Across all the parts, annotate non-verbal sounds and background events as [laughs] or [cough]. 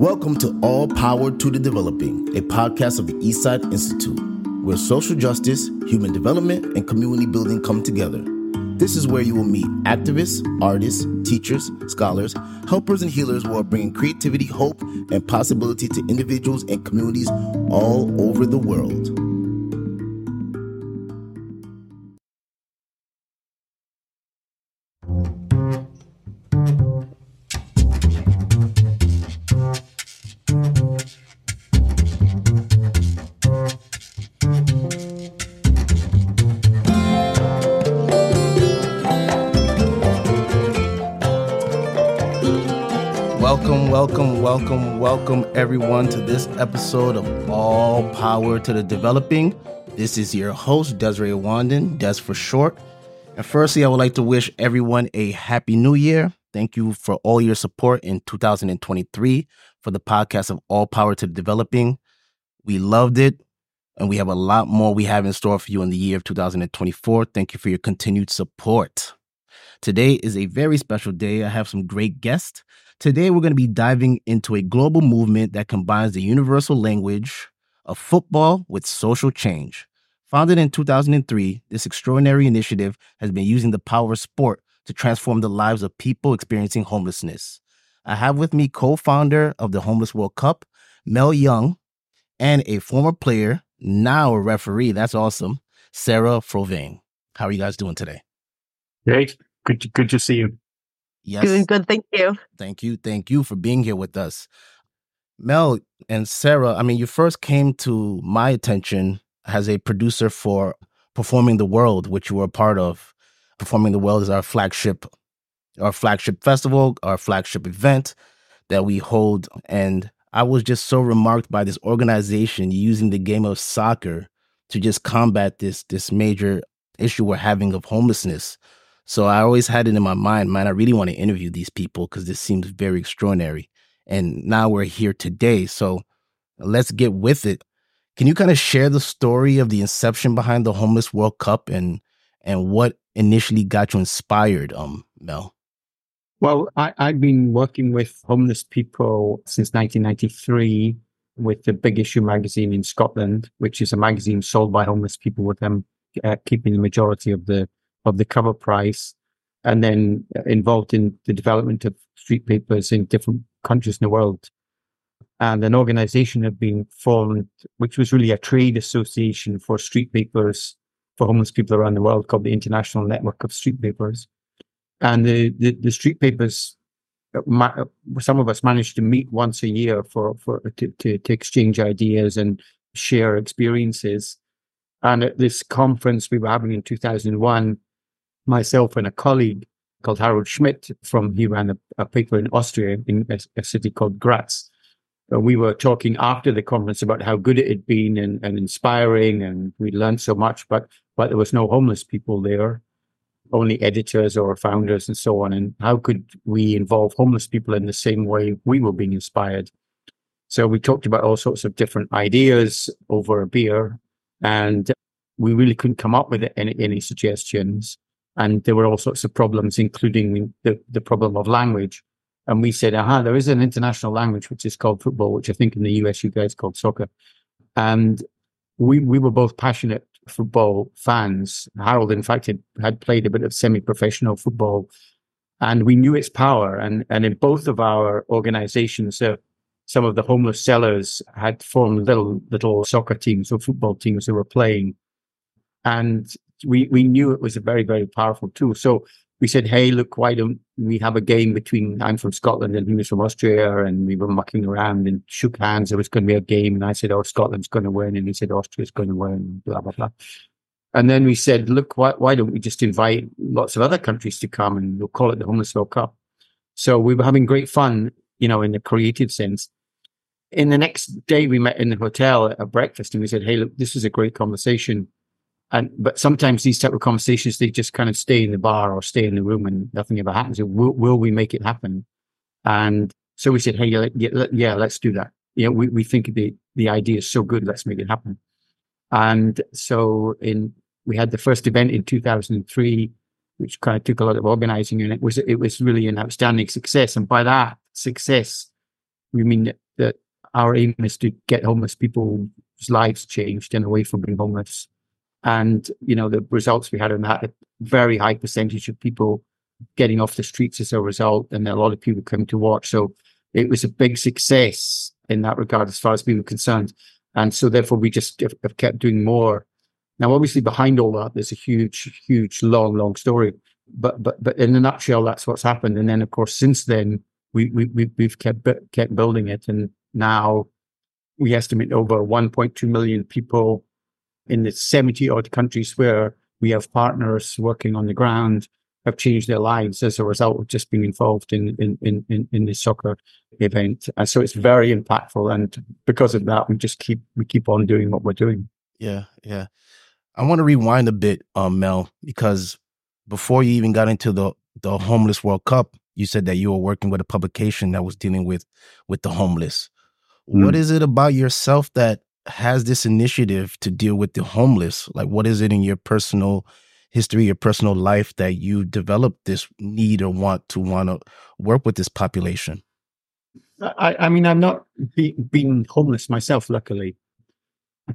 Welcome to All Power to the Developing, a podcast of the Eastside Institute, where social justice, human development, and community building come together. This is where you will meet activists, artists, teachers, scholars, helpers, and healers who are bringing creativity, hope, and possibility to individuals and communities all over the world. Everyone to this episode of All Power to the Developing. This is your host, Desiree Wanden, Des for short. And firstly, I would like to wish everyone a happy new year. Thank you for all your support in 2023 for the podcast of All Power to the Developing. We loved it, and we have a lot more we have in store for you in the year of 2024. Thank you for your continued support. Today is a very special day. I have some great guests. Today, we're going to be diving into a global movement that combines the universal language of football with social change. Founded in 2003, this extraordinary initiative has been using the power of sport to transform the lives of people experiencing homelessness. I have with me co founder of the Homeless World Cup, Mel Young, and a former player, now a referee. That's awesome, Sarah Frohwein. How are you guys doing today? Great. Good to, good to see you. Yes. Doing good, thank you. Thank you. Thank you for being here with us. Mel and Sarah, I mean, you first came to my attention as a producer for Performing the World, which you were a part of. Performing the World is our flagship, our flagship festival, our flagship event that we hold. And I was just so remarked by this organization using the game of soccer to just combat this this major issue we're having of homelessness. So I always had it in my mind, man, I really want to interview these people because this seems very extraordinary. And now we're here today. So let's get with it. Can you kind of share the story of the inception behind the Homeless World Cup and and what initially got you inspired, um, Mel? Well, I, I've been working with homeless people since 1993 with the Big Issue magazine in Scotland, which is a magazine sold by homeless people with them uh, keeping the majority of the of the cover price, and then involved in the development of street papers in different countries in the world. And an organization had been formed, which was really a trade association for street papers for homeless people around the world called the International Network of Street Papers. And the, the, the street papers, uh, some of us managed to meet once a year for, for to, to, to exchange ideas and share experiences. And at this conference we were having in 2001, myself and a colleague called Harald Schmied from, he ran a, a paper in Austria in a, a city called Graz. We were talking after the conference about how good it had been and, and inspiring and we learned so much, but, but there was no homeless people there, only editors or founders and so on. And how could we involve homeless people in the same way we were being inspired? So we talked about all sorts of different ideas over a beer and we really couldn't come up with any, any suggestions. And there were all sorts of problems, including the, the problem of language. And we said, aha, there is an international language which is called football, which I think in the US you guys called soccer. And we we were both passionate football fans. Harald, in fact, had, had played a bit of semi-professional football, and we knew its power. And and in both of our organizations, uh, some of the homeless sellers had formed little little soccer teams or football teams who were playing, and we we knew it was a very very powerful tool. So we said, hey, look, why don't we have a game between I'm from Scotland and he was from Austria, and we were mucking around and shook hands. There was going to be a game, and I said, oh, Scotland's going to win, and he said Austria's going to win, blah blah blah. And then we said, look, why, why don't we just invite lots of other countries to come and we'll call it the Homeless World Cup? So we were having great fun, you know, in the creative sense. In the next day, we met in the hotel at breakfast and we said, hey, look, this is a great conversation and but sometimes these type of conversations they just kind of stay in the bar or stay in the room and nothing ever happens. Will, will we make it happen? And so we said, hey, yeah, yeah, let's do that. You know, we, we think the the idea is so good, let's make it happen. And so in we had the first event in 2003, which kind of took a lot of organizing, and it was it was really an outstanding success. And by that success, we mean that our aim is to get homeless people's lives changed and away from being homeless. And, you know, the results we had on that, a very high percentage of people getting off the streets as a result, and a lot of people coming to watch. So it was a big success in that regard as far as we were concerned. And so therefore we just have, kept doing more. Now, obviously behind all that, there's a huge, huge, long, long story. But but but in a nutshell, that's what's happened. And then of course, since then, we, we we've kept kept building it. And now we estimate over 1.2 million people in the 70 odd countries where we have partners working on the ground have changed their lives as a result of just being involved in in in in, in this soccer event. And so it's very impactful, and because of that, we just keep we keep on doing what we're doing. Yeah, yeah. I want to rewind a bit, um, Mel, because before you even got into the the homeless World Cup, you said that you were working with a publication that was dealing with with the homeless. Mm. What is it about yourself that has this initiative to deal with the homeless? Like, what is it in your personal history, your personal life that you developed this need or want to want to work with this population? I, I mean, I'm not be, being homeless myself, luckily,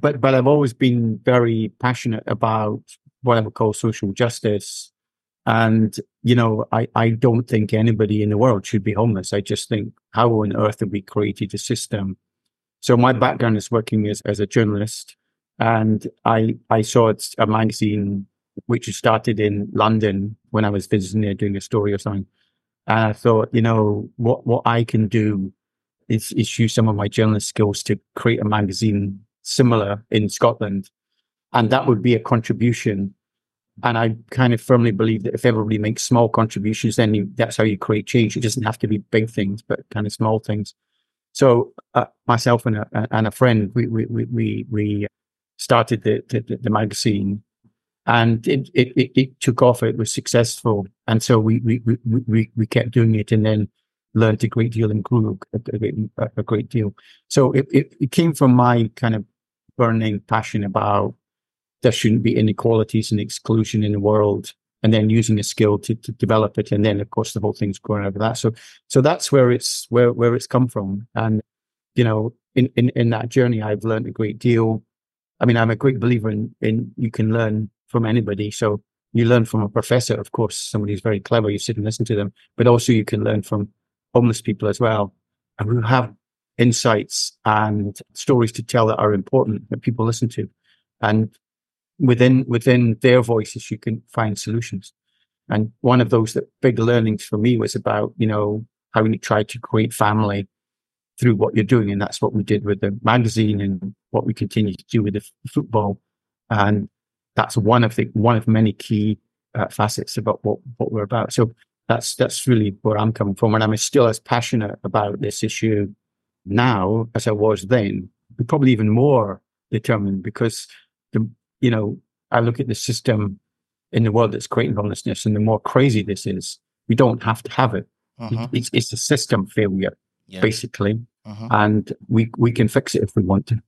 but but I've always been very passionate about what I would call social justice. And, you know, I, I don't think anybody in the world should be homeless. I just think how on earth have we created a system? So my background is working as, as a journalist and I, I saw a magazine which started in London when I was visiting there doing a story or something. And I thought, you know, what, what I can do is, is use some of my journalist skills to create a magazine similar in Scotland. And that would be a contribution. And I kind of firmly believe that if everybody makes small contributions, then you, that's how you create change. It doesn't have to be big things, but kind of small things. So uh, myself and a, and a friend, we, we, we, we started the, the, the magazine and it, it, it, it, took off. It was successful. And so we, we, we, we, we kept doing it and then learned a great deal and grew a, a, a great deal. So it, it, it came from my kind of burning passion about there shouldn't be inequalities and exclusion in the world and then using a skill to, to develop it. And then of course the whole thing's growing over that. So, so that's where it's, where, where it's come from. And, you know, in, in, in that journey, I've learned a great deal. I mean, I'm a great believer in, in you can learn from anybody. So you learn from a professor, of course, somebody who's very clever. You sit and listen to them, but also you can learn from homeless people as well, who have insights and stories to tell that are important that people listen to, and within within their voices, you can find solutions. And one of those that big learnings for me was about you know how you try to create family through what you're doing, and that's what we did with the magazine and what we continue to do with the f- football. And that's one of the one of many key uh, facets about what what we're about. So that's that's really where I'm coming from, and I'm still as passionate about this issue now as I was then, probably even more determined because the you know I look at the system in the world that's creating homelessness, and the more crazy this is, we don't have to have it. Uh-huh. It's it's a system failure yeah. basically, uh-huh. and we we can fix it if we want to.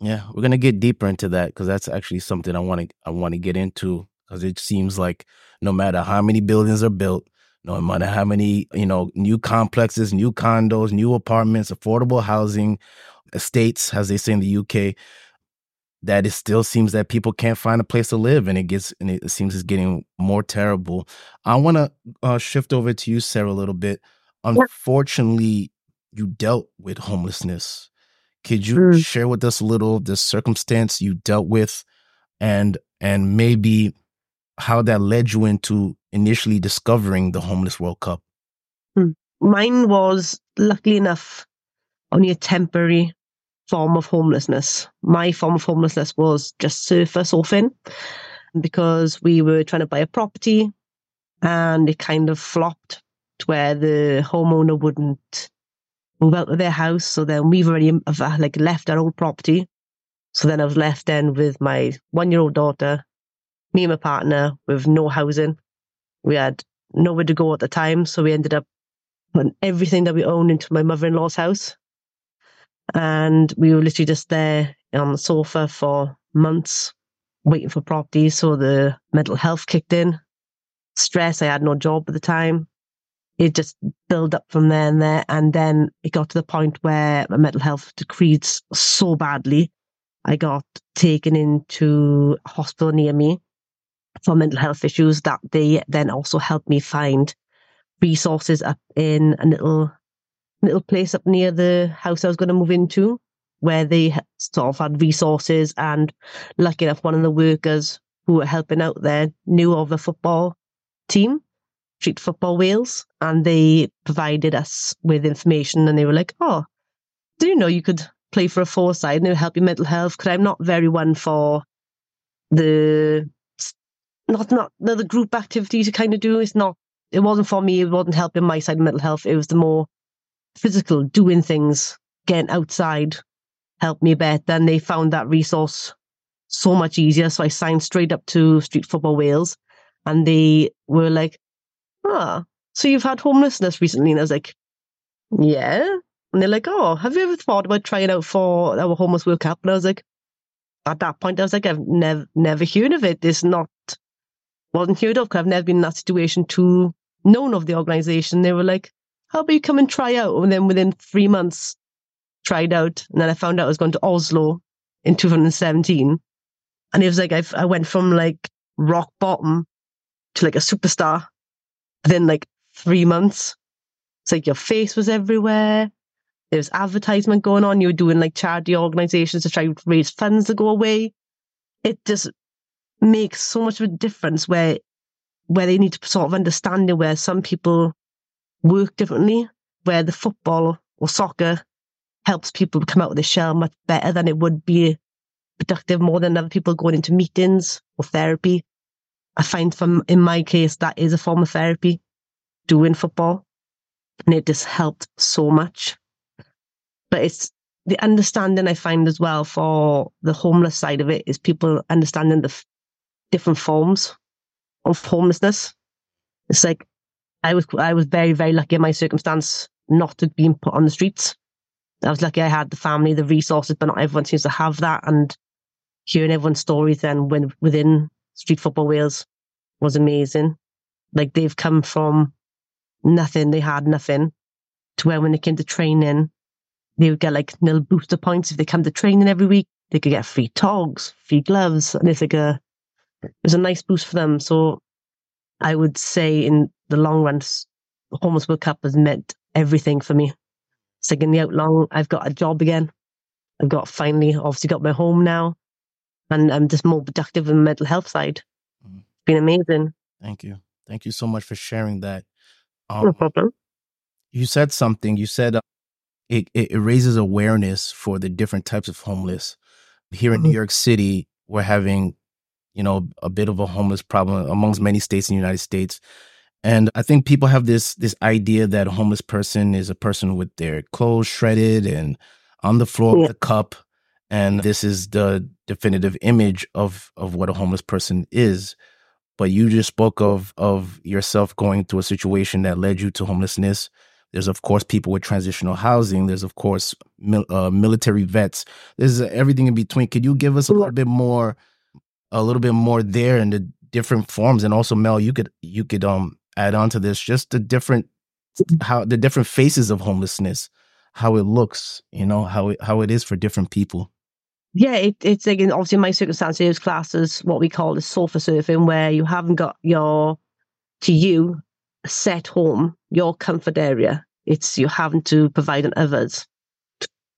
Yeah, we're gonna get deeper into that because that's actually something I want to I want to get into because it seems like no matter how many buildings are built, no matter how many you know new complexes, new condos, new apartments, affordable housing, estates, as they say in the UK, that it still seems that people can't find a place to live, and it gets and it seems it's getting more terrible. I want to uh, shift over to you, Sarah, a little bit. Unfortunately, you dealt with homelessness could you mm. share with us a little of the circumstance you dealt with and and maybe how that led you into initially discovering the Homeless World Cup? Hmm. Mine was luckily enough only a temporary form of homelessness. My form of homelessness was just surface often because we were trying to buy a property and it kind of flopped to where the homeowner wouldn't move out of their house. So then we've already uh, like left our old property. So then I was left then with my one year old daughter, me and my partner with no housing. We had nowhere to go at the time. So we ended up putting everything that we owned into my mother in law's house. And we were literally just there on the sofa for months waiting for property. So the mental health kicked in. Stress, I had no job at the time. it just built up from there and there. And then it got to the point where my mental health decreased so badly. I got taken into a hospital near me for mental health issues that they then also helped me find resources up in a little little place up near the house I was going to move into where they sort of had resources and lucky enough one of the workers who were helping out there knew of the football team Street Football Wales and they provided us with information and they were like oh do you know you could play for a four side and it'll help your mental health? Because I'm not very one for the not not the, the group activities you kind of do. It's not it wasn't for me it wasn't helping my side of mental health. It was the more physical doing things getting outside helped me a bit. Then they found that resource so much easier. So I signed straight up to Street Football Wales and they were like, ah, so you've had homelessness recently? And I was like, yeah. And they're like, oh, have you ever thought about trying out for our homeless World Cup? And I was like, at that point, I was like, I've never, never heard of it. It's not, wasn't heard of because I've never been in that situation to known of the organization. They were like, how about you come and try out? And then within three months, tried out. And then I found out I was going to Oslo in 2017. And it was like, I've, I went from like rock bottom to like a superstar within like three months. It's like your face was everywhere. There was advertisement going on. You were doing like charity organizations to try to raise funds to go away. It just makes so much of a difference where where they need to sort of understand it where some people work differently, where the football or soccer helps people come out of the shell much better than it would be productive more than other people going into meetings or therapy. I find from in my case that is a form of therapy, doing football. And it just helped so much. But it's the understanding I find as well for the homeless side of it is people understanding the f- different forms of homelessness. It's like I was I was very very lucky in my circumstance not to be put on the streets. I was lucky I had the family, the resources, but not everyone seems to have that. And hearing everyone's stories then when within Street Football Wales was amazing. Like they've come from nothing, they had nothing, to where when they came to training, they would get like nil booster points. If they come to training every week, they could get free togs, free gloves. And it's like a, it was a nice boost for them. So I would say in the long run, Homeless World Cup has meant everything for me singing the out long. I've got a job again. I've got finally obviously got my home now and I'm just more productive in the mental health side. Mm. It's been amazing. Thank you. Thank you so much for sharing that. Um, no problem. You said something. You said uh, it, it raises awareness for the different types of homeless. Here in mm-hmm. New York City, we're having, you know, a bit of a homeless problem amongst many states in the United States. And I think people have this this idea that a homeless person is a person with their clothes shredded and on the floor yeah. with a cup. And this is the definitive image of of what a homeless person is. But you just spoke of of yourself going through a situation that led you to homelessness. There's of course people with transitional housing. There's of course mil, uh, military vets. There's everything in between. Could you give us a little bit more, a little bit more there and the different forms? And also, Mel, you could you could um add on to this just the different how the different faces of homelessness how it looks you know how it how it is for different people. Yeah it, it's like in, obviously in my circumstances class as what we call the sofa surfing where you haven't got your to you set home your comfort area. It's you having to provide on others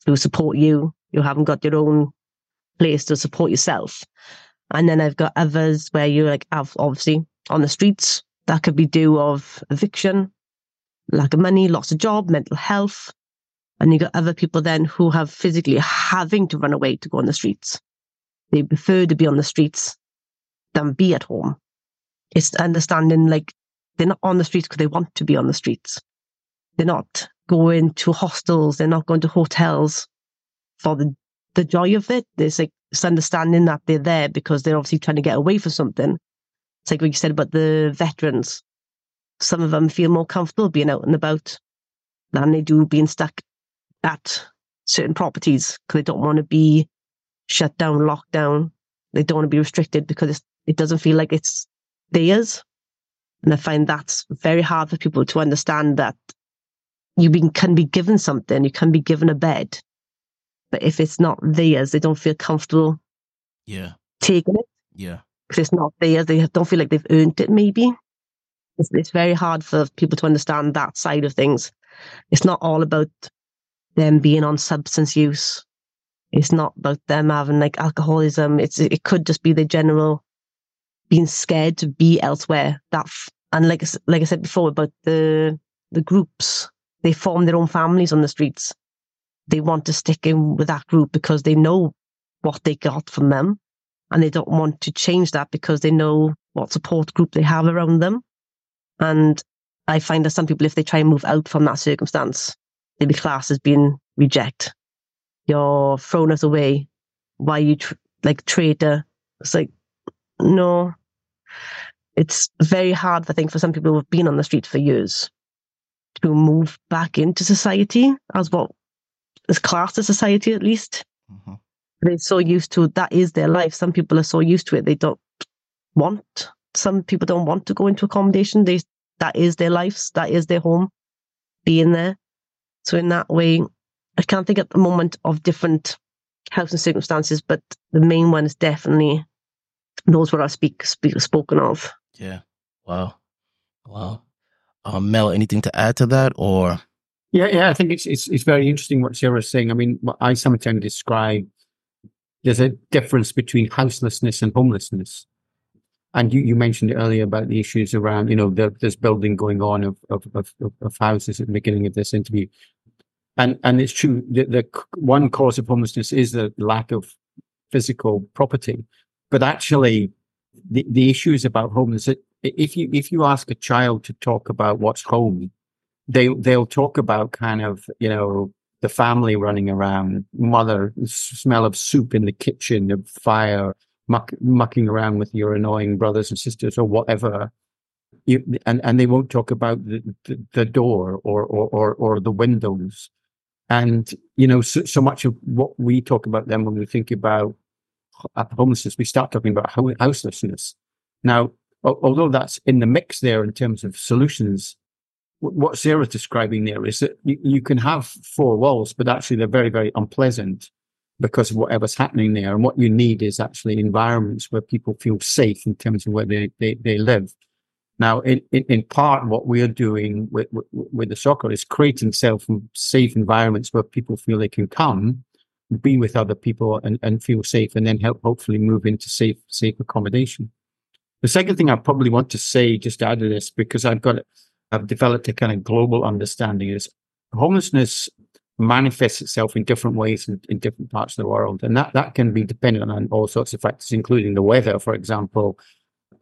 to support you. You haven't got your own place to support yourself. And then i've got others where you like have obviously on the streets that could be due of eviction, lack of money, loss of job, mental health. And you got other people then who have physically having to run away to go on the streets. They prefer to be on the streets than be at home. It's understanding like they're not on the streets because they want to be on the streets. They're not going to hostels. They're not going to hotels for the, the joy of it. There's like it's understanding that they're there because they're obviously trying to get away from something it's like what you said about the veterans. Some of them feel more comfortable being out and about than they do being stuck at certain properties because they don't want to be shut down, locked down. They don't want to be restricted because it doesn't feel like it's theirs. And I find that's very hard for people to understand that you be, can be given something, you can be given a bed, but if it's not theirs, they don't feel comfortable yeah taking it. Yeah. Because it's not theirs, they don't feel like they've earned it, maybe. It's, it's very hard for people to understand that side of things. It's not all about them being on substance use. It's not about them having like alcoholism. It's it could just be the general being scared to be elsewhere. That and like like I said before about the the groups, they form their own families on the streets. They want to stick in with that group because they know what they got from them, and they don't want to change that because they know what support group they have around them. And I find that some people, if they try and move out from that circumstance, they be classed as being reject. You're thrown us away. Why you tr- like traitor? It's like no. It's very hard, I think, for some people who've been on the street for years to move back into society as what is classed as society, at least. Mm-hmm. They're so used to that is their life. Some people are so used to it they don't want. Some people don't want to go into accommodation. They that is their lives. That is their home. Being there. So in that way, I can't think at the moment of different housing circumstances, but the main one is definitely those what I speak, speak spoken of. Yeah. Wow. Wow. Um, Mel, anything to add to that, or? Yeah, yeah, I think it's it's it's very interesting what Sarah's saying. I mean, what I sometimes describe there's a difference between houselessness and homelessness. And you, you mentioned earlier about the issues around, you know, the, this building going on of, of, of, of houses at the beginning of this interview. And, and it's true that the one cause of homelessness is the lack of physical property. But actually, the, the issues about homelessness, if you, if you ask a child to talk about what's home, they, they'll talk about kind of, you know, the family running around, mother, smell of soup in the kitchen, of fire, muck, mucking around with your annoying brothers and sisters or whatever. You, and, and they won't talk about the, the, the door or, or, or, or, the windows. And, you know, so, so much of what we talk about then when we think about homelessness, we start talking about houselessness. Now, although that's in the mix there in terms of solutions, what Sarah's describing there is that you, can have four walls, but actually they're very, very unpleasant because of whatever's happening there. And what you need is actually environments where people feel safe in terms of where they, they, they live. Now, in, in, in, part, what we are doing with, with, with the soccer is creating self safe environments where people feel they can come, be with other people and, and feel safe and then help hopefully move into safe, safe accommodation. The second thing I probably want to say, just out of this, because I've got, I've developed a kind of global understanding is homelessness manifests itself in different ways in, in, different parts of the world. And that, that can be dependent on all sorts of factors, including the weather, for example,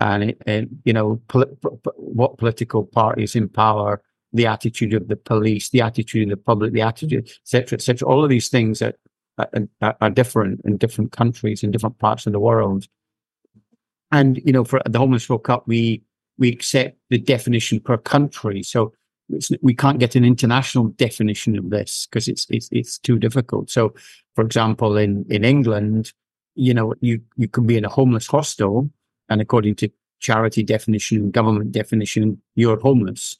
and, and you know, pol- what political parties in power, the attitude of the police, the attitude of the public, the attitude, etc., etc. All of these things are, are, are different in different countries, in different parts of the world. And, you know, for the Homeless World Cup, we, we accept the definition per country. So we can't get an international definition of this because it's, it's it's too difficult. So, for example, in in England, you know, you you can be in a homeless hostel, and according to charity definition and government definition, you're homeless.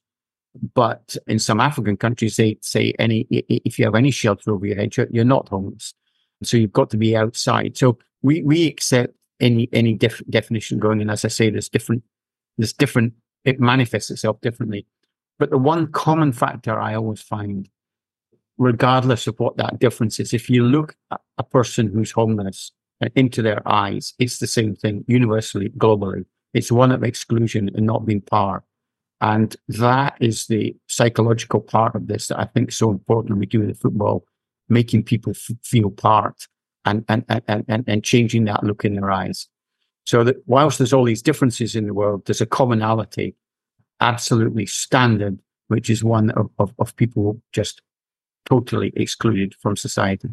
But in some African countries, they say any if you have any shelter over your head, you're, not homeless. So you've got to be outside. So we we accept any any def- definition going. And as I say, there's different there's different. It manifests itself differently. But the one common factor I always find, regardless of what that difference is, if you look at a person who's homeless into their eyes, it's the same thing universally, globally. It's one of exclusion and not being part. And that is the psychological part of this that I think is so important when we do the football, making people f- feel part and, and, and, and, and changing that look in their eyes. So that whilst there's all these differences in the world, there's a commonality absolutely standard, which is one of, of, of people just totally excluded from society.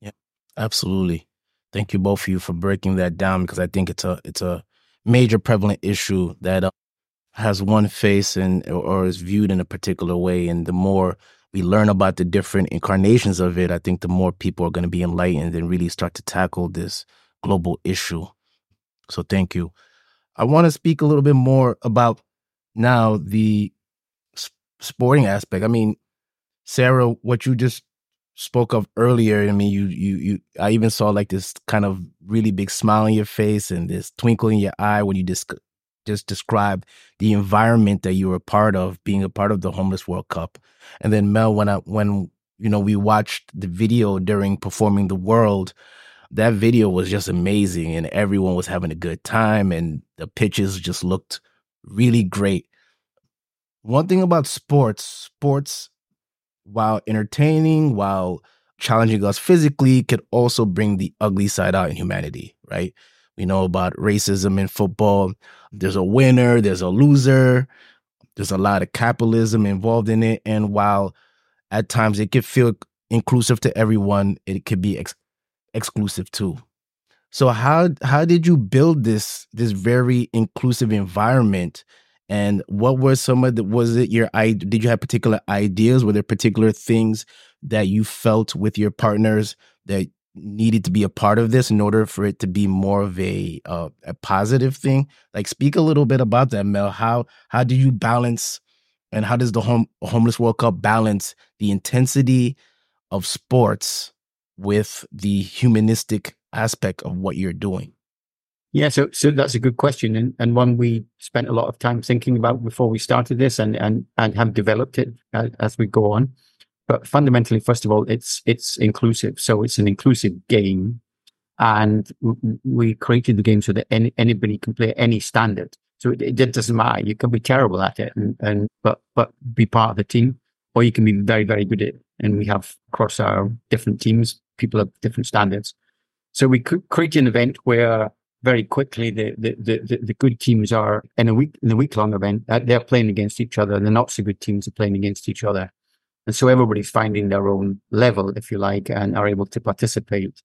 Yeah, absolutely. Thank you both of you for breaking that down because I think it's a it's a major prevalent issue that uh, has one face and or is viewed in a particular way, and the more we learn about the different incarnations of it, I think the more people are going to be enlightened and really start to tackle this global issue. So thank you. I want to speak a little bit more about now the sporting aspect. I mean, Sarah, what you just spoke of earlier. I mean, you you you. I even saw like this kind of really big smile on your face and this twinkle in your eye when you just just described the environment that you were part of, being a part of the Homeless World Cup. And then Mel, when I when you know we watched the video during performing the world, that video was just amazing, and everyone was having a good time, and the pitches just looked really great. One thing about sports, sports while entertaining, while challenging us physically, could also bring the ugly side out in humanity, right? We know about racism in football. There's a winner, there's a loser, there's a lot of capitalism involved in it. And while at times it could feel inclusive to everyone, it could be ex- exclusive too. So how how did you build this this very inclusive environment? And what were some of the was it your i did you have particular ideas? Were there particular things that you felt with your partners that needed to be a part of this in order for it to be more of a uh, a positive thing? Like speak a little bit about that mel. How how do you balance and how does the home homeless world cup balance the intensity of sports with the humanistic aspect of what you're doing yeah, so so that's a good question, and, and one we spent a lot of time thinking about before we started this, and and and have developed it as, as we go on. But fundamentally, first of all, it's it's inclusive, so it's an inclusive game, and we created the game so that any, anybody can play any standard. So it, it doesn't matter. You can be terrible at it, and, and but but be part of the team, or you can be very very good at it. And we have across our different teams, people of different standards. So we could create an event where very quickly the, the, the, the, good teams are in a week in a week long event uh, they're playing against each other. And the not so good teams are playing against each other. And so everybody's finding their own level if you like and are able to participate.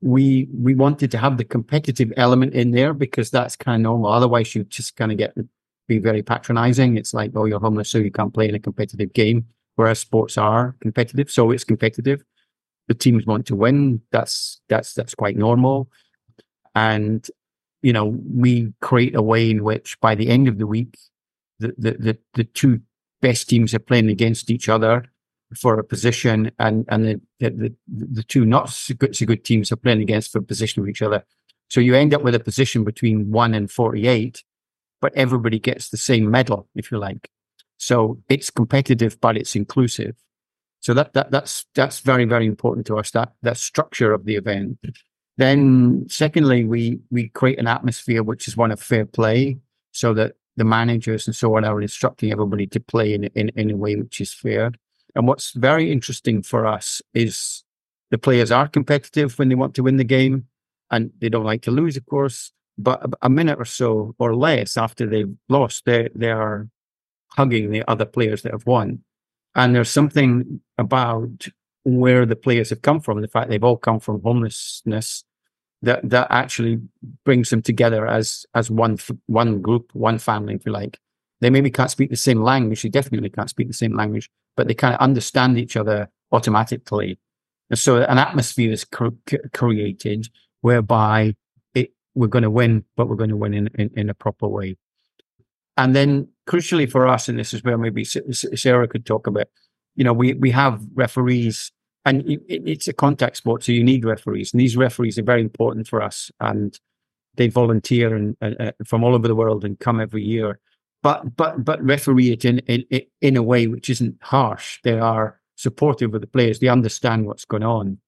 We we wanted to have the competitive element in there because that's kind of normal. Otherwise you just kind of get be very patronizing. It's like oh you're homeless so you can't play in a competitive game. Whereas sports are competitive so it's competitive the teams want to win that's that's that's quite normal and, you know, we create a way in which by the end of the week, the, the, the, the two best teams are playing against each other for a position and, and the, the, the two not so good, so good teams are playing against for a position of each other. So you end up with a position between one and 48, but everybody gets the same medal, if you like. So it's competitive, but it's inclusive. So that, that that's that's very very important to us. That that structure of the event then, secondly, we we create an atmosphere which is one of fair play, so that the managers and so on are instructing everybody to play in in, in a way which is fair. And what's very interesting for us is the players are competitive when they want to win the game, and they don't like to lose, of course. But a minute or so or less after they've lost, they they are hugging the other players that have won. And there's something about where the players have come from, the fact they've all come from homelessness that that actually brings them together as as one one group, one family, if you like. They maybe can't speak the same language. They definitely can't speak the same language, but they kind of understand each other automatically. And so an atmosphere is created whereby it, we're going to win, but we're going to win in, in, in a proper way. And then crucially for us, and this is where maybe Sarah could talk about, you know, we, we have referees and it, it's a contact sport, so you need referees, and these referees are very important for us, and they volunteer and uh, from all over the world and come every year. But but but referee it in, in in a way which isn't harsh. They are supportive of the players. They understand what's going on,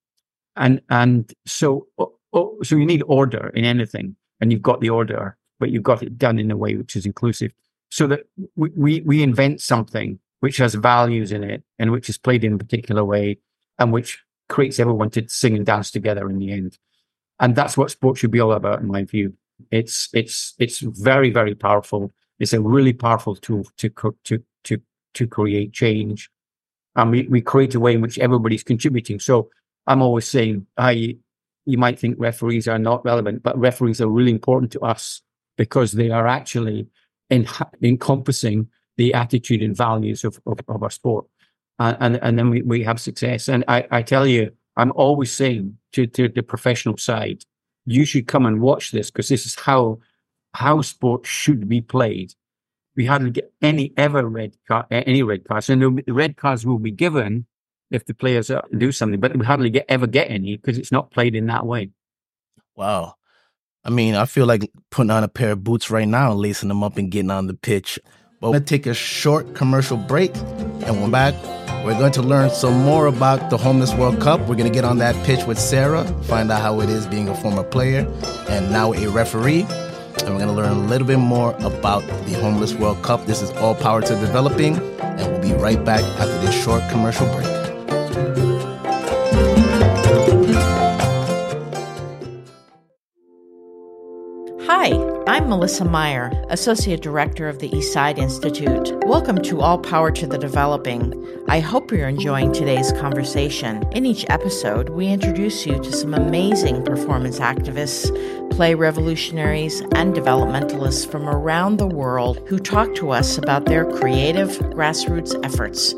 and and so oh, so you need order in anything, and you've got the order, but you've got it done in a way which is inclusive, so that we we, invent something which has values in it and which is played in a particular way and which creates everyone to sing and dance together in the end. And that's what sports should be all about, in my view. It's it's it's very very powerful. It's a really powerful tool to to to to create change, and we, we create a way in which everybody's contributing. So I'm always saying, I you might think referees are not relevant, but referees are really important to us because they are actually in, encompassing the attitude and values of, of, of our sport and, and, and then we, we have success. And I, I tell you, I'm always saying to, to the professional side, you should come and watch this because this is how how sports should be played. we hardly get any ever red card, any red cards. And the red cards will be given if the players uh, do something, but we hardly get ever get any because it's not played in that way. Wow. I mean, I feel like putting on a pair of boots right now, and lacing them up and getting on the pitch. But we're going to take a short commercial break and we're back. We're going to learn some more about the Homeless World Cup. We're going to get on that pitch with Sarah, find out how it is being a former player and now a referee. And we're going to learn a little bit more about the Homeless World Cup. This is All Power to Developing, and we'll be right back after this short commercial break. Hi, I'm Melissa Meyer, Associate Director of the Eastside Institute. Welcome to All Power to the Developing. I hope you're enjoying today's conversation. In each episode, we introduce you to some amazing performance activists, play revolutionaries, and developmentalists from around the world who talk to us about their creative grassroots efforts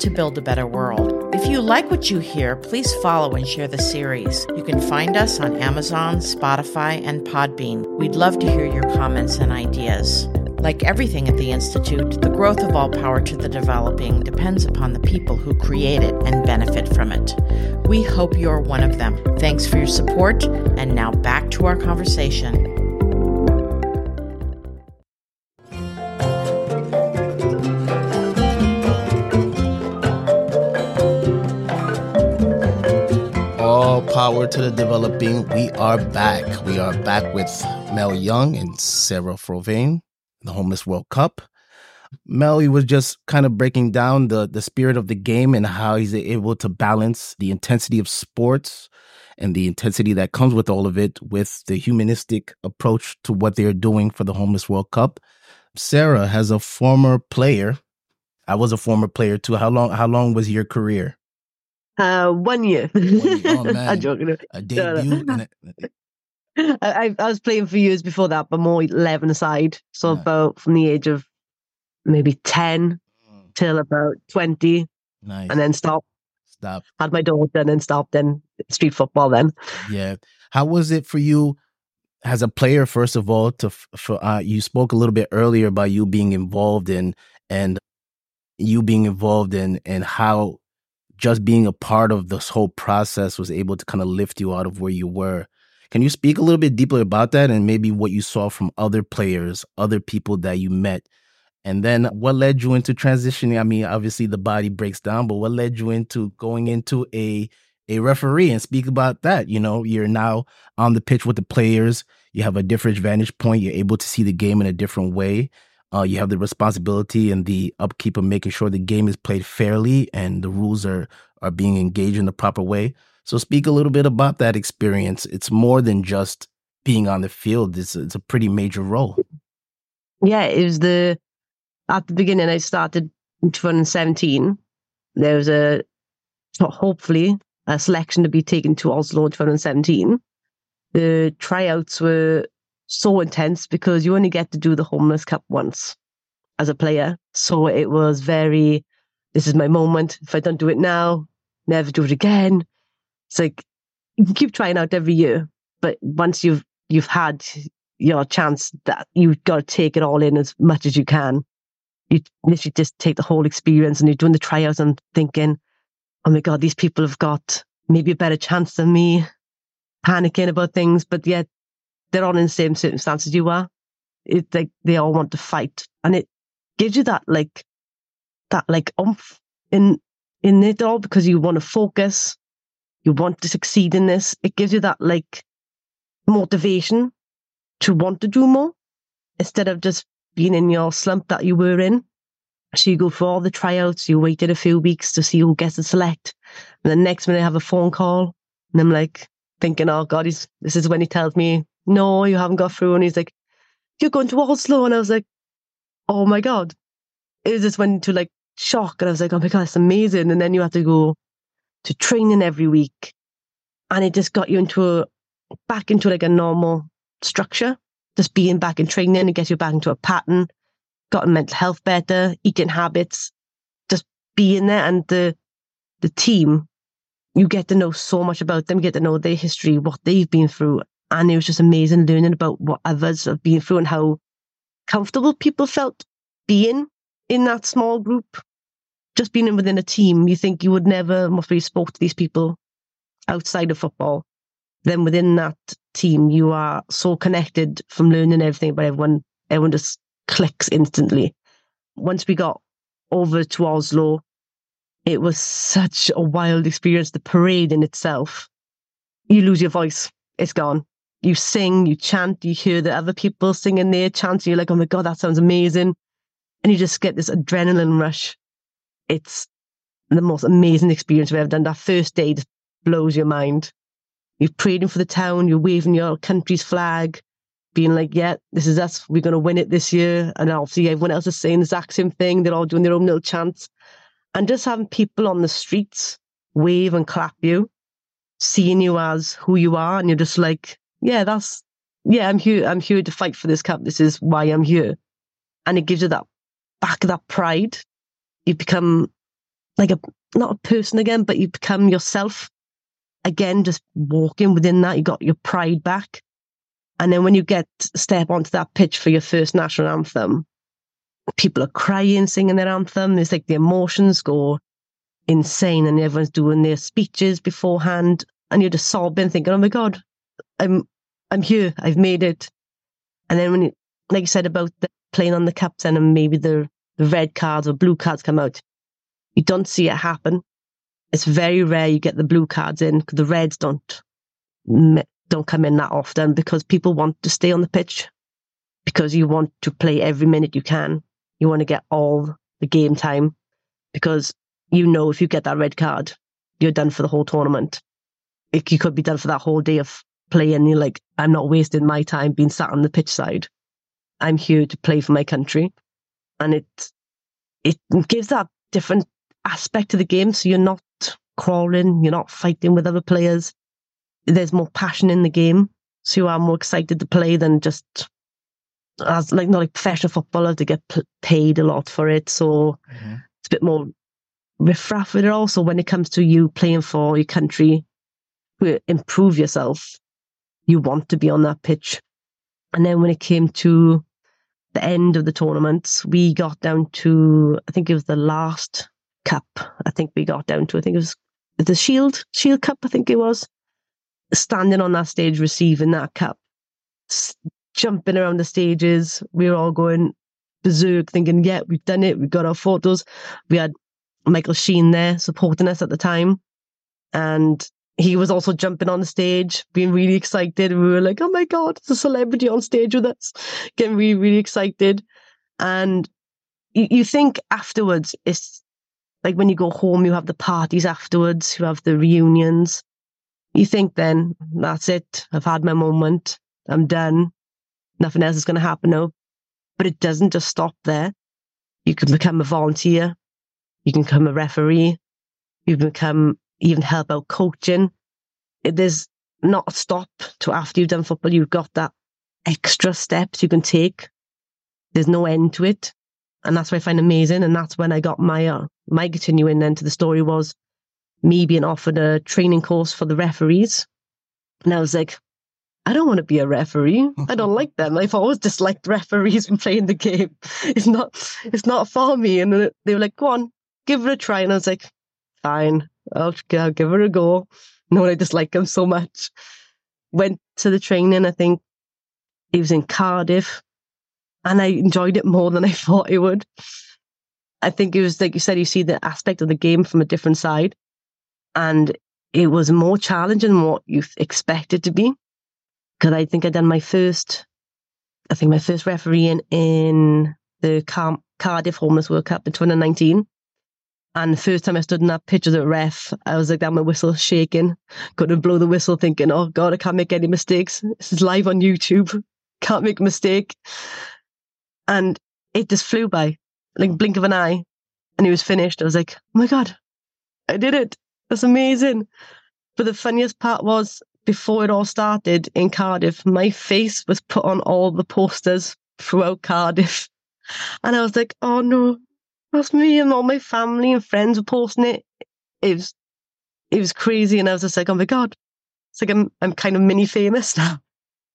to build a better world. If you like what you hear, please follow and share the series. You can find us on Amazon, Spotify, and Podbean. We'd love to hear your comments and ideas. Like everything at the Institute, the growth of all power to the developing depends upon the people who create it and benefit from it. We hope you're one of them. Thanks for your support, and now back to our conversation. All power to the developing. We are back. We are back with Mel Young and Sarah Frohwein, the Homeless World Cup. Mel, he was just kind of breaking down the the spirit of the game and how he's able to balance the intensity of sports and the intensity that comes with all of it with the humanistic approach to what they're doing for the Homeless World Cup. Sarah has a former player. I was a former player too. How long how long was your career? Uh, one year. One year. Oh, [laughs] man. I'm joking. A debut. No, no. I, I was playing for years before that, but more 11 aside. So yeah. about from the age of maybe 10 mm. till about 20. Nice. And then stop. Stop. Had my daughter and then stopped. Then street football then. Yeah. How was it for you as a player, first of all, to for uh, you spoke a little bit earlier about you being involved in and you being involved in and how just being a part of this whole process was able to kind of lift you out of where you were. Can you speak a little bit deeper about that and maybe what you saw from other players, other people that you met? And then what led you into transitioning? I mean, obviously the body breaks down, but what led you into going into a a referee and speak about that? You know, you're now on the pitch with the players. You have a different vantage point. You're able to see the game in a different way. Uh, you have the responsibility and the upkeep of making sure the game is played fairly and the rules are are being engaged in the proper way. So, speak a little bit about that experience. It's more than just being on the field. It's it's a pretty major role. Yeah, it was the at the beginning. I started in 2017. There was a hopefully a selection to be taken to Oslo in 2017. The tryouts were so intense because you only get to do the homeless cup once as a player. So it was very, this is my moment. If I don't do it now, never do it again. It's like you keep trying out every year, but once you've you've had your chance, that you've got to take it all in as much as you can. You literally just take the whole experience, and you're doing the tryouts and thinking, "Oh my god, these people have got maybe a better chance than me." Panicking about things, but yet they're all in the same circumstances you are. It's like they all want to fight, and it gives you that like that like umph in in it all because you want to focus, you want to succeed in this. It gives you that like motivation to want to do more instead of just being in your slump that you were in. So you go for all the tryouts, you waited a few weeks to see who gets to select. And the next minute I have a phone call and I'm like thinking, oh God, he's, this is when he tells me no, you haven't got through. And he's like, you're going to Oslo. And I was like, oh my God. It just went into like shock. And I was like, oh my God, it's amazing. And then you have to go to training every week. And it just got you into a, back into like a normal structure. Just being back in training and get you back into a pattern, got mental health better, eating habits, just being there. And the, the team, you get to know so much about them, you get to know their history, what they've been through, and it was just amazing learning about what others have been through and how comfortable people felt being in that small group, just being within a team, you think you would never must be spoke to these people outside of football. Then within that team, you are so connected from learning everything about everyone. Everyone just clicks instantly. Once we got over to Oslo, it was such a wild experience. The parade in itself, you lose your voice. It's gone. You sing, you chant, you hear the other people singing their chants. You're like, oh my God, that sounds amazing. And you just get this adrenaline rush. It's the most amazing experience I've ever done. That first day just blows your mind. You're praying for the town, you're waving your country's flag, being like, yeah, this is us. We're going to win it this year. And obviously, everyone else is saying the exact same thing. They're all doing their own little chants. And just having people on the streets wave and clap you, seeing you as who you are. And you're just like, yeah, that's, yeah, I'm here. I'm here to fight for this cup. This is why I'm here. And it gives you that back of that pride. You become like a, not a person again, but you become yourself again, just walking within that, you got your pride back. And then when you get step onto that pitch for your first national anthem, people are crying, singing their anthem. It's like the emotions go insane, and everyone's doing their speeches beforehand, and you're just sobbing, thinking, "Oh my god, I'm I'm here. I've made it." And then when you, like you said about the playing on the captain and maybe the the red cards or blue cards come out, you don't see it happen it's very rare you get the blue cards in the reds don't don't come in that often because people want to stay on the pitch because you want to play every minute you can. You want to get all the game time because you know if you get that red card, you're done for the whole tournament. It, you could be done for that whole day of playing. You're like, I'm not wasting my time being sat on the pitch side. I'm here to play for my country, and it it gives that different aspect to the game. So you're not crawling, you're not fighting with other players. There's more passion in the game. So you are more excited to play than just as like not like professional footballer to get p- paid a lot for it. So mm-hmm. it's a bit more riffraff with it also when it comes to you playing for your country improve yourself. You want to be on that pitch. And then when it came to the end of the tournaments, we got down to, I think it was the last cup. I think we got down to, I think it was the Shield, Shield Cup, I think it was. Standing on that stage, receiving that cup, jumping around the stages. We were all going berserk, thinking, yeah, we've done it. We've got our photos. We had Michael Sheen there supporting us at the time. And he was also jumping on stage, being really excited. We were like, oh my God, it's a celebrity on stage with us, getting really, really excited. And you, you think afterwards, it's like when you go home, you have the parties afterwards, you have the reunions. You think then, that's it. I've had my moment. I'm done. Nothing else is going to happen now. But it doesn't just stop there. You can become a volunteer. You can become a referee. You can become, even help out coaching. There's not a stop to after you've done football. You've got that extra steps you can take. There's no end to it. And that's what I find amazing. And that's when I got my uh, my continuing then to the story was me being offered a training course for the referees. And I was like, I don't want to be a referee. I don't like them. I've always disliked referees when playing the game. [laughs] It's not it's not for me. And they were like, go on, give it a try. And I was like, fine, I'll, I'll give her a go. No, I just dislike them so much. Went to the training, I think he was in Cardiff, and I enjoyed it more than I [laughs] thought I would. I think it was like you said, you see the aspect of the game from a different side. And it was more challenging than what you expected to be. Because I think I done my first, I think my first refereeing in the Car- Cardiff Homeless World Cup in 2019. And the first time I stood in that pitch as a ref, I was like, damn, my whistle shaking, couldn't blow the whistle, thinking, oh God, I can't make any mistakes. This is live on YouTube. [laughs] Can't make a mistake. And it just flew by like blink of an eye, and he was finished. I was like, oh my god, I did it! That's amazing. But the funniest part was before it all started in Cardiff, my face was put on all the posters throughout Cardiff, [laughs] and I was like, oh no, that's me, and all my family and friends were posting it. It was, it was crazy, and I was just like, oh my god, it's like I'm, I'm kind of mini famous [laughs] now.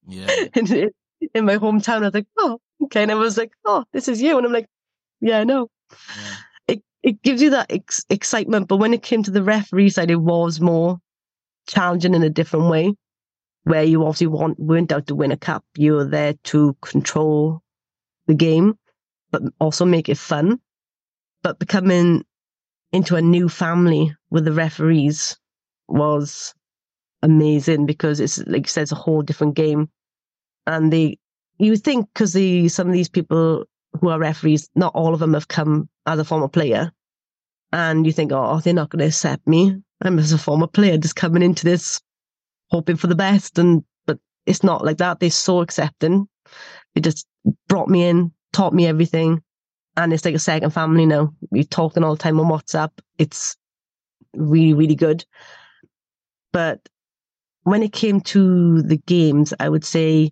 Yeah. [laughs] in, in my hometown, I was like, oh, okay, and I was like, oh, this is you, and I'm like, Yeah, I know. Yeah. It it gives you that ex- excitement, but when it came to the referee side, it was more challenging in a different way, where you obviously want, weren't out to win a cup. You were there to control the game, but also make it fun. But becoming into a new family with the referees was amazing because it's like you said, it's a whole different game. And they, you think because some of these people who are referees, not all of them have come as a former player, and you think, oh, they're not going to accept me. I'm as a former player just coming into this, hoping for the best, and but it's not like that. They're so accepting. They just brought me in, taught me everything, and it's like a second family now. We're talking all the time on WhatsApp. It's really, really good. But when it came to the games, I would say,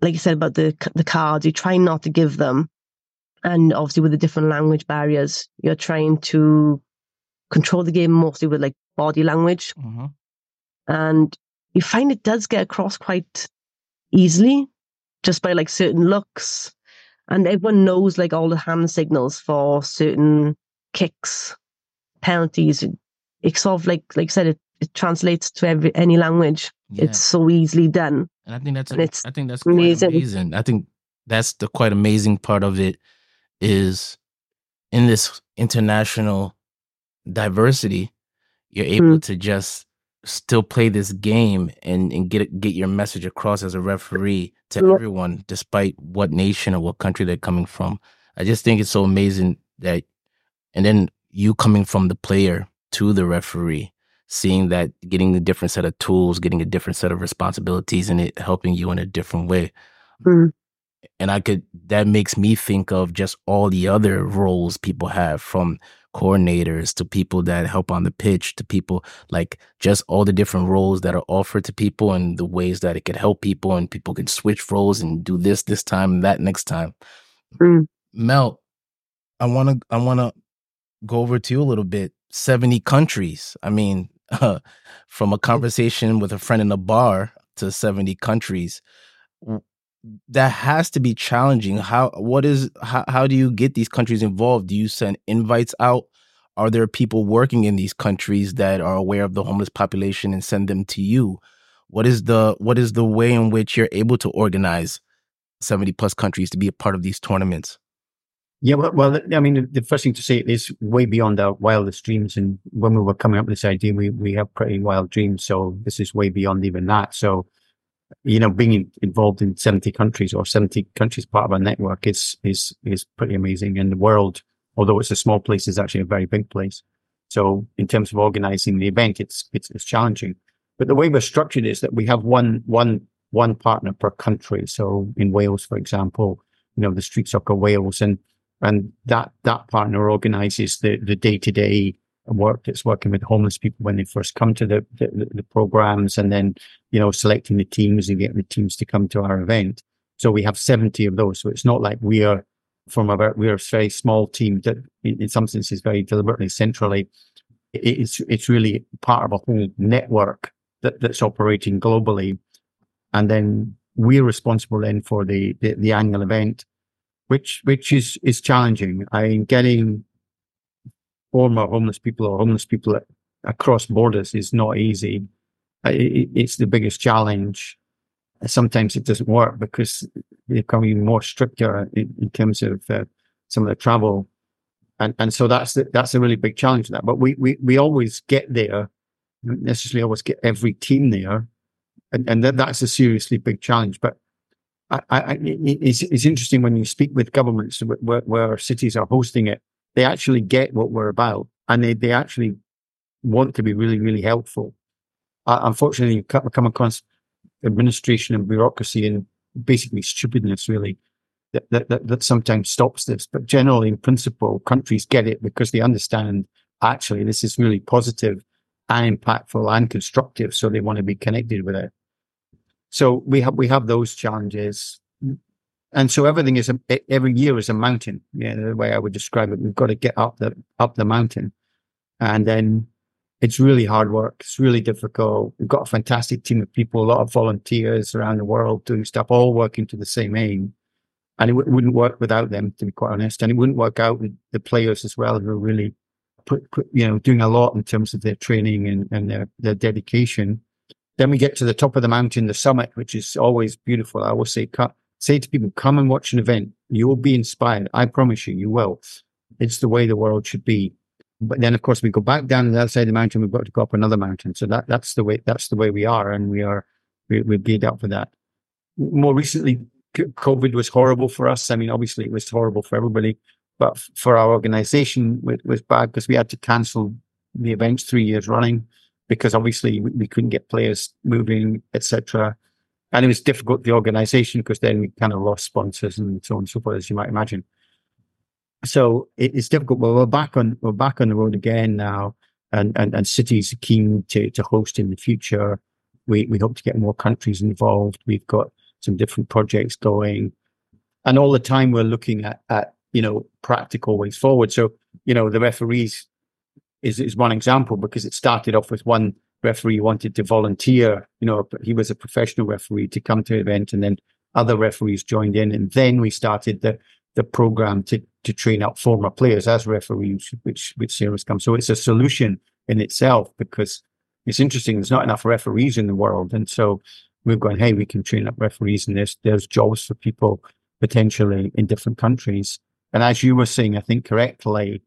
like you said about the the cards, you try not to give them, and obviously with the different language barriers, you're trying to control the game mostly with like body language, mm-hmm. and you find it does get across quite easily just by like certain looks, and everyone knows like all the hand signals for certain kicks, penalties. It's sort of like like I said, it it translates to every any language. Yeah. It's so easily done. And I think that's a, it's I think that's amazing. amazing. I think that's the quite amazing part of it is in this international diversity, you're able mm. to just still play this game and, and get get your message across as a referee to yeah. everyone, despite what nation or what country they're coming from. I just think it's so amazing that, and then you coming from the player to the referee, seeing that getting a different set of tools, getting a different set of responsibilities, and it helping you in a different way. Mm. And I could that makes me think of just all the other roles people have from coordinators to people that help on the pitch to people like just all the different roles that are offered to people and the ways that it could help people and people can switch roles and do this this time and that next time. Mm. Mel, I want to I want to go over to you a little bit. 70 countries. I mean, uh, [laughs] from a conversation with a friend in a bar to 70 countries that has to be challenging how what is how, how do you get these countries involved do you send invites out are there people working in these countries that are aware of the homeless population and send them to you what is the what is the way in which you're able to organize 70 plus countries to be a part of these tournaments yeah, well, well, I mean, the first thing to say is way beyond our wildest dreams. And when we were coming up with this idea, we, we have pretty wild dreams. So this is way beyond even that. So, you know, being involved in 70 countries or 70 countries part of our network is, is, is pretty amazing. And the world, although it's a small place, is actually a very big place. So in terms of organizing the event, it's, it's, it's challenging. But the way we're structured is that we have one, one, one partner per country. So in Wales, for example, you know, the Street Soccer Wales and and that that partner organizes the the day to day work that's working with homeless people when they first come to the, the, the programs, and then you know selecting the teams and getting the teams to come to our event. So we have seventy of those. So it's not like we are from a we're a very small team that in, in some senses very deliberately centrally. It's it's really part of a whole network that, that's operating globally, and then we're responsible then for the, the, the annual event which which is is challenging. I mean, getting former homeless people or homeless people across borders is not easy. It's the biggest challenge. Sometimes it doesn't work because they become even more stricter in, terms of uh, some of the travel, and and so that's the, that's a really big challenge. That, but we we we always get there. necessarily always get every team there, and and that, that's a seriously big challenge. But I, I, it's, it's interesting when you speak with governments where, where cities are hosting it, they actually get what we're about and they, they actually want to be really, really helpful. Uh, unfortunately, you come across administration and bureaucracy and basically stupidness, really, that, that, that, that sometimes stops this. But generally, in principle, countries get it because they understand actually this is really positive and impactful and constructive. So they want to be connected with it. So we have we have those challenges, and so everything is a, every year is a mountain. Yeah, the way I would describe it, we've got to get up the up the mountain, and then it's really hard work. It's really difficult. We've got a fantastic team of people, a lot of volunteers around the world doing stuff, all working to the same aim. And it w- wouldn't work without them, to be quite honest. And it wouldn't work out with the players as well who are really put, put you know, doing a lot in terms of their training and, and their, their dedication. Then we get to the top of the mountain, the summit, which is always beautiful. I always say, say to people, come and watch an event. You will be inspired. I promise you, you will. It's the way the world should be. But then, of course, we go back down the other side of the mountain. We've got to go up another mountain. So that that's the way that's the way we are, and we are we, we're geared up for that. More recently, COVID was horrible for us. I mean, obviously, it was horrible for everybody, but for our organization, it was bad because we had to cancel the events three years running because obviously we, we couldn't get players moving, etc. And it was difficult the organization because then we kind of lost sponsors and so on and so forth, as you might imagine so it, it's difficult. But we're back on we're back on the road again now, and and, and cities are keen to to host in the future. We we hope to get more countries involved. We've got some different projects going, and all the time we're looking at at you know practical ways forward. So you know the referees is is one example because it started off with one referee wanted to volunteer. You know he was a professional referee to come to an event, and then other referees joined in, and then we started the the program to to train up former players as referees, which which Sarah's come. So it's a solution in itself because it's interesting. There's not enough referees in the world, and so we've gone, hey, we can train up referees, and there's there's jobs for people potentially in different countries. And as you were saying, I think correctly,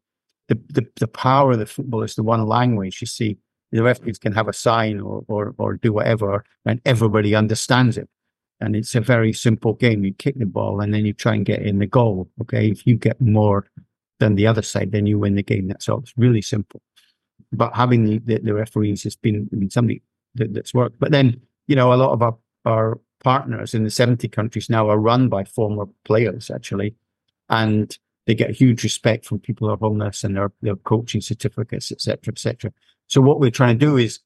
the the, the power of the football is the one language. You see, the referees can have a sign or or, or do whatever, and everybody understands it and it's a very simple game. You kick the ball and then you try and get in the goal. Okay. If you get more than the other side, then you win the game. That's all. It's really simple. But having the, the, the referees has been, been something that, that's worked. But then, you know, a lot of our, our partners in the 70 countries now are run by former players, actually. And they get huge respect from people who homeless and their, their coaching certificates, etc., etc. So what we're trying to do is,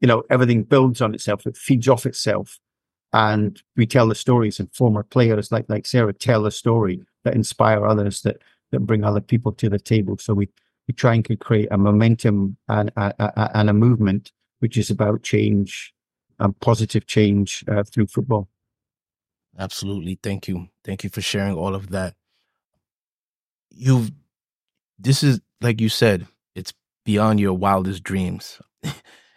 you know, everything builds on itself. It feeds off itself and we tell the stories and former players like like Sarah tell a story that inspire others that that bring other people to the table. So we we try and create a momentum and a, and a movement which is about change and positive change uh, through football. Absolutely, thank you, thank you for sharing all of that. You've this is like you said, it's beyond your wildest dreams. [laughs]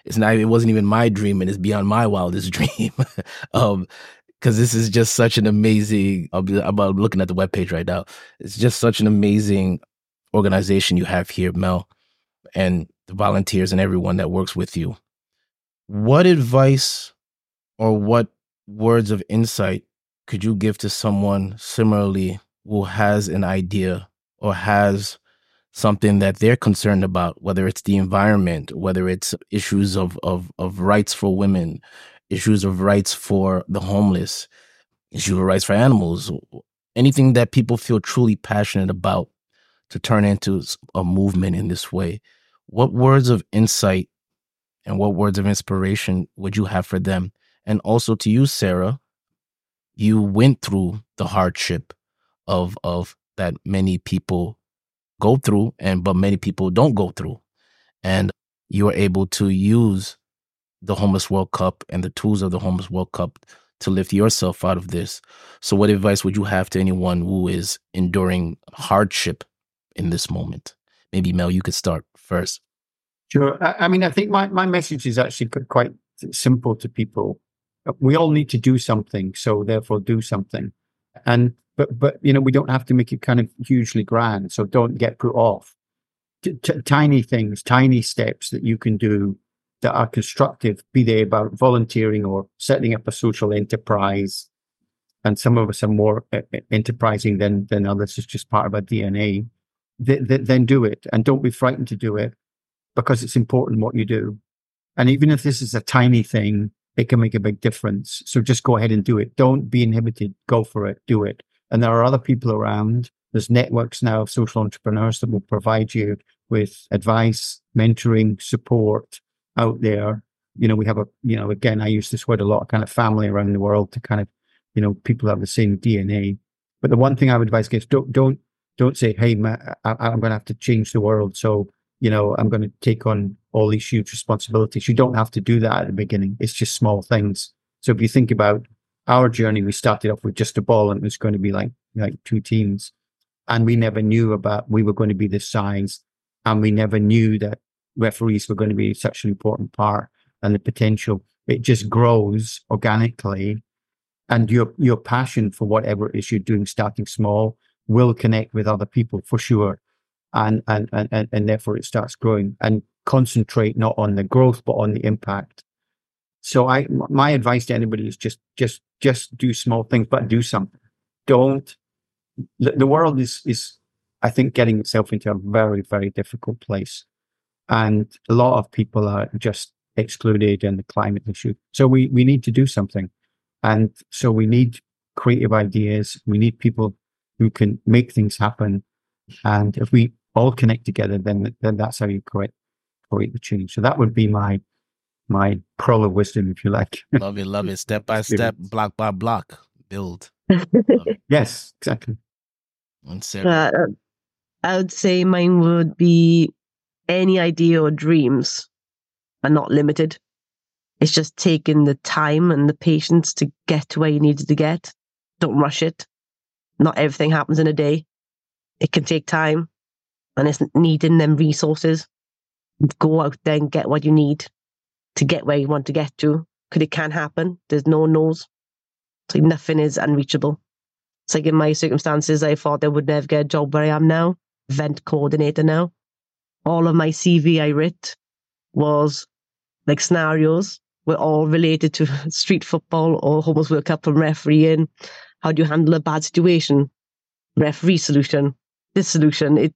it's not it wasn't even my dream and it's beyond my wildest [laughs] dream um because this is just such an amazing I'm looking at the webpage right now it's just such an amazing organization you have here mel and the volunteers and everyone that works with you what advice or what words of insight could you give to someone similarly who has an idea or has something that they're concerned about, whether it's the environment, whether it's issues of, of, of rights for women, issues of rights for the homeless, issues of rights for animals, anything that people feel truly passionate about to turn into a movement in this way. What words of insight and what words of inspiration would you have for them? And also to you, Sarah, you went through the hardship of of that many people go through and but many people don't go through. And you are able to use the homeless world cup and the tools of the homeless world cup to lift yourself out of this. So what advice would you have to anyone who is enduring hardship in this moment? Maybe mel you could start first. Sure. I mean i think my, my message is actually quite simple to people. We all need to do something so therefore do something and but but you know we don't have to make it kind of hugely grand so don't get put off. T- t- tiny things tiny steps that you can do that are constructive be they about volunteering or setting up a social enterprise. And some of us are more uh, enterprising than than others it's just part of our dna th- th- then do it and don't be frightened to do it because it's important what you do. And even if this is a tiny thing it can make a big difference so just go ahead and do it don't be inhibited go for it do it and there are other people around. There's networks now of social entrepreneurs that will provide you with advice, mentoring, support out there. You know, we have a, you know, again, I use this word a lot, kind of family around the world to kind of, you know, people have the same DNA. But the one thing I would advise is don't, don't, don't say, Hey, I, I'm going to have to change the world. So, you know, I'm going to take on all these huge responsibilities. You don't have to do that at the beginning. It's just small things. So if you think about our journey, we started off with just a ball and it was going to be like like two teams, and we never knew about we were going to be this size, and we never knew that referees were going to be such an important part and the potential. It just grows organically, and your your passion for whatever it is you're doing, starting small, will connect with other people for sure, and and and and therefore it starts growing and concentrate not on the growth but on the impact. So I my advice to anybody is just just just do small things, but do something. Don't the world is is I think getting itself into a very very difficult place, and a lot of people are just excluded in the climate issue. So we we need to do something, and so we need creative ideas. We need people who can make things happen, and if we all connect together, then then that's how you create create the change. So that would be my my pearl of wisdom, if you like. [laughs] love it, love it. Step by step, block by block, build. [laughs] yes, exactly. And Sarah. Uh, I would say mine would be any idea or dreams are not limited. It's just taking the time and the patience to get to where you needed to get. Don't rush it. Not everything happens in a day. It can take time and it's needing them resources. Go out there and get what you need to get where you want to get to. Because it can happen. There's no no's. So nothing is unreachable. It's like in my circumstances, I thought I would never get a job where I am now, event coordinator now. All of my CV I wrote was like scenarios were all related to [laughs] street football or Homeless World Cup and refereeing. How do you handle a bad situation? Referee solution, this solution. It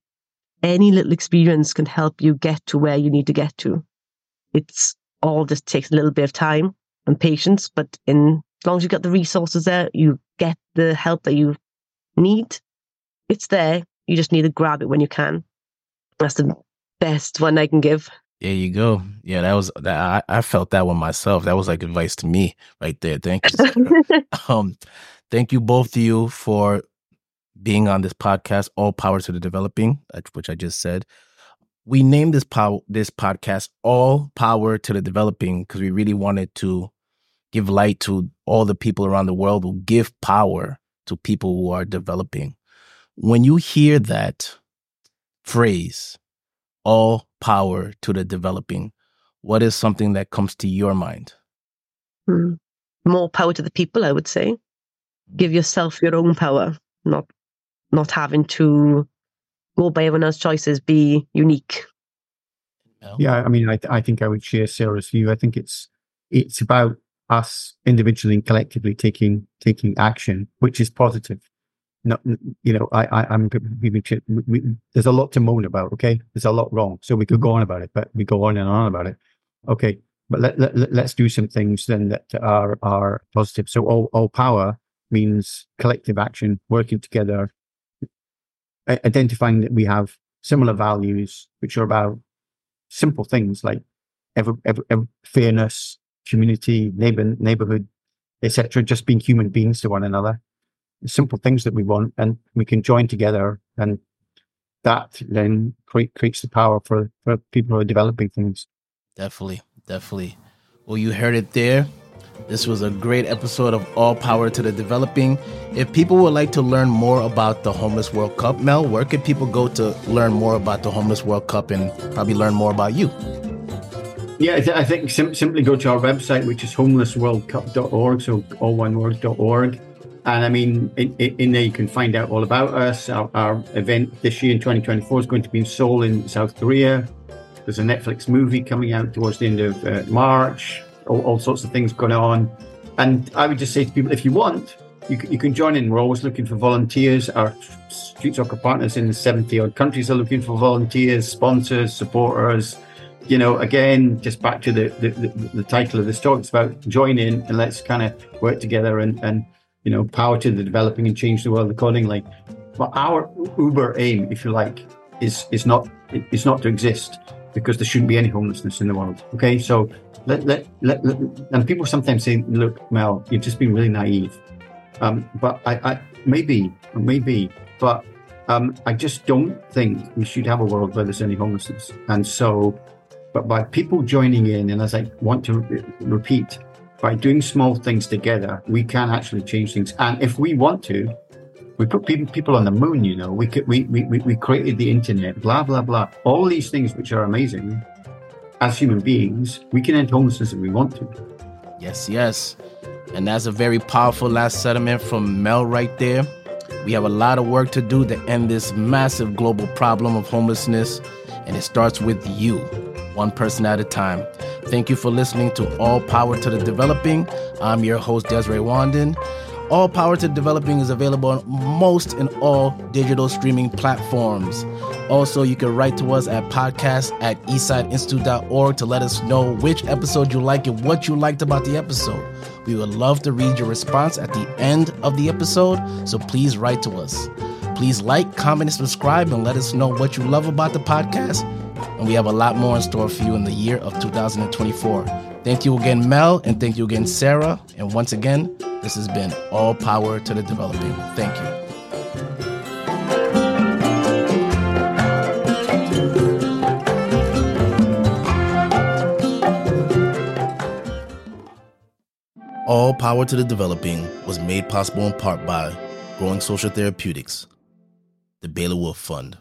any little experience can help you get to where you need to get to. It's all just takes a little bit of time and patience, but in as long as you've got the resources there, you get the help that you need. It's there. You just need to grab it when you can. That's the best one I can give. There you go. Yeah, that was that. I, I felt that one myself. That was like advice to me right there. Thank you. [laughs] um, thank you both of you for being on this podcast. All power to the developing, which I just said. We named this power this podcast "All Power to the Developing" because we really wanted to give light to all the people around the world who give power to people who are developing. When you hear that phrase, all power to the developing, what is something that comes to your mind? Hmm. More power to the people, I would say. Give yourself your own power, not not having to go by everyone else's choices, be unique. Yeah, I mean, I, th- I think I would share Sarah's view. I think it's it's about us individually and collectively taking taking action, which is positive. No, you know, I, I I'm we, we, there's a lot to moan about. Okay, there's a lot wrong, so we could go on about it, but we go on and on about it. Okay, but let, let let's do some things then that are are positive. So all all power means collective action, working together, identifying that we have similar values, which are about simple things like ever, ever, ever fairness, community, neighbor, neighborhood, etc. Just being human beings to one another. Simple things that we want, and we can join together, and that then create, creates the power for for people who are developing things. Definitely, definitely. Well, you heard it there. This was a great episode of All Power to the Developing. If people would like to learn more about the Homeless World Cup, Mel, where could people go to learn more about the Homeless World Cup and probably learn more about you? Yeah, I think sim- simply go to our website, which is homelessworldcup.org, so all one word.org. And I mean, in, in, there you can find out all about us. Our, our, event this year in 2024 is going to be in Seoul in South Korea. There's a Netflix movie coming out towards the end of uh, March. All, all, sorts of things going on. And I would just say to people, if you want, you can, you can join in. We're always looking for volunteers. Our street soccer partners in 70 odd countries are looking for volunteers, sponsors, supporters you know, again, just back to the, the, the, the title of this talk, it's about join in and let's kind of work together and, and, you know, power to the developing and change the world accordingly. But our uber aim, if you like, is is not is not to exist because there shouldn't be any homelessness in the world. Okay, so let let, let, and people sometimes say, "Look, Mel, you've just been really naive." Um, but I, I maybe maybe, but um, I just don't think we should have a world where there's any homelessness. And so but by people joining in, and as I want to re- repeat, by doing small things together, we can actually change things. And if we want to, We put people, people on the moon, you know. We, we, we, we created the internet, blah, blah, blah. All these things which are amazing as human beings, we can end homelessness if we want to. Yes, yes. And that's a very powerful last sentiment from Mel right there. We have a lot of work to do to end this massive global problem of homelessness, and it starts with you, one person at a time. Thank you for listening to All Power to the Developing. I'm your host, Desiree Wanden. All Power to Developing is available on most and all digital streaming platforms. Also, you can write to us at podcast at eastsideinstitute.org to let us know which episode you like and what you liked about the episode. We would love to read your response at the end of the episode, so please write to us. Please like, comment, and subscribe and let us know what you love about the podcast. And we have a lot more in store for you in the year of 2024. Thank you again, Mel, and thank you again, Sarah. And once again, this has been All Power to the Developing. Thank you. All Power to the Developing was made possible in part by Growing Social Therapeutics, the Baylor Wolf Fund.